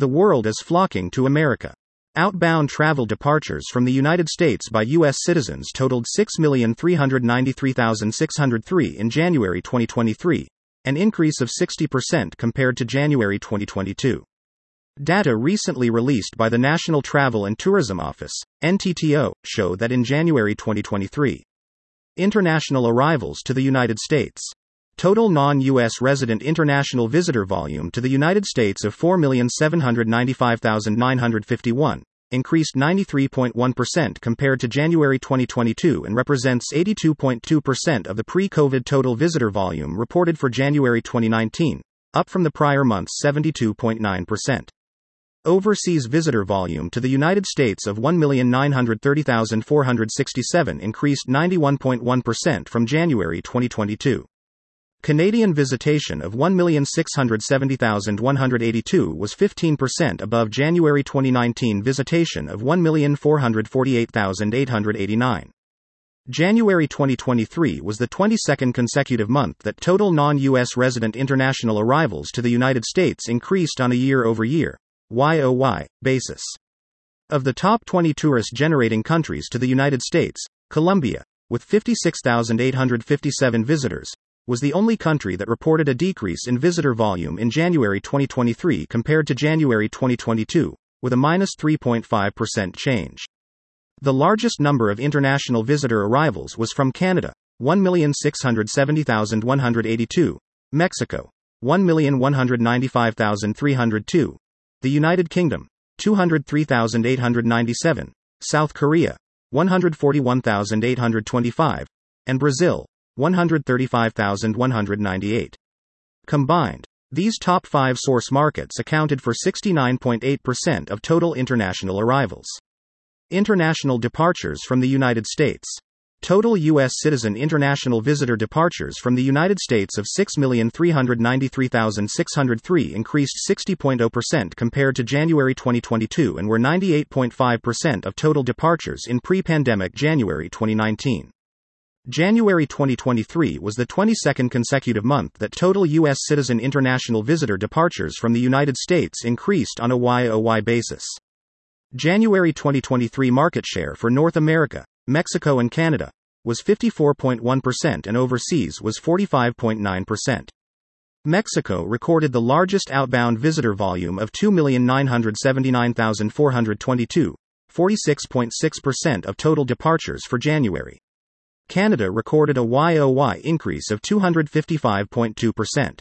The world is flocking to America. Outbound travel departures from the United States by U.S. citizens totaled 6,393,603 in January 2023, an increase of 60% compared to January 2022. Data recently released by the National Travel and Tourism Office, NTTO, show that in January 2023, international arrivals to the United States, total non US resident international visitor volume to the United States of 4,795,951 increased 93.1% compared to January 2022 and represents 82.2% of the pre COVID total visitor volume reported for January 2019, up from the prior month's 72.9%. Overseas visitor volume to the United States of 1,930,467 increased 91.1% from January 2022. Canadian visitation of 1,670,182 was 15% above January 2019 visitation of 1,448,889. January 2023 was the 22nd consecutive month that total non US resident international arrivals to the United States increased on a year over year YOY basis. Of the top 20 tourist generating countries to the United States, Colombia, with 56,857 visitors, was the only country that reported a decrease in visitor volume in January 2023 compared to January 2022, with a minus 3.5% change. The largest number of international visitor arrivals was from Canada, 1,670,182, Mexico, 1,195,302, the United Kingdom, 203,897, South Korea, 141,825, and Brazil, 135,198. Combined, these top five source markets accounted for 69.8% of total international arrivals. International departures from the United States. Total U.S. citizen international visitor departures from the United States of 6,393,603 increased 60.0% compared to January 2022 and were 98.5% of total departures in pre pandemic January 2019. January 2023 was the 22nd consecutive month that total U.S. citizen international visitor departures from the United States increased on a YOY basis. January 2023 market share for North America, Mexico and Canada, was 54.1% and overseas was 45.9%. Mexico recorded the largest outbound visitor volume of 2,979,422, 46.6% of total departures for January. Canada recorded a YOY increase of 255.2%.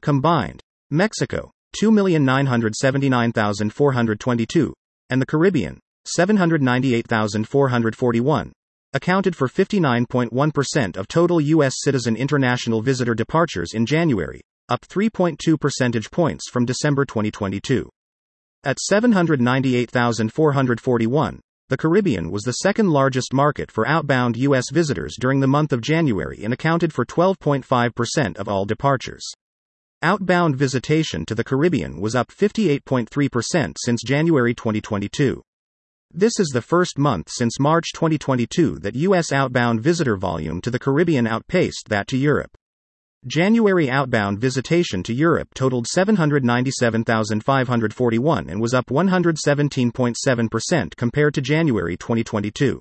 Combined, Mexico, 2,979,422, and the Caribbean, 798,441, accounted for 59.1% of total U.S. citizen international visitor departures in January, up 3.2 percentage points from December 2022. At 798,441, the Caribbean was the second largest market for outbound U.S. visitors during the month of January and accounted for 12.5% of all departures. Outbound visitation to the Caribbean was up 58.3% since January 2022. This is the first month since March 2022 that U.S. outbound visitor volume to the Caribbean outpaced that to Europe. January outbound visitation to Europe totaled 797,541 and was up 117.7% compared to January 2022.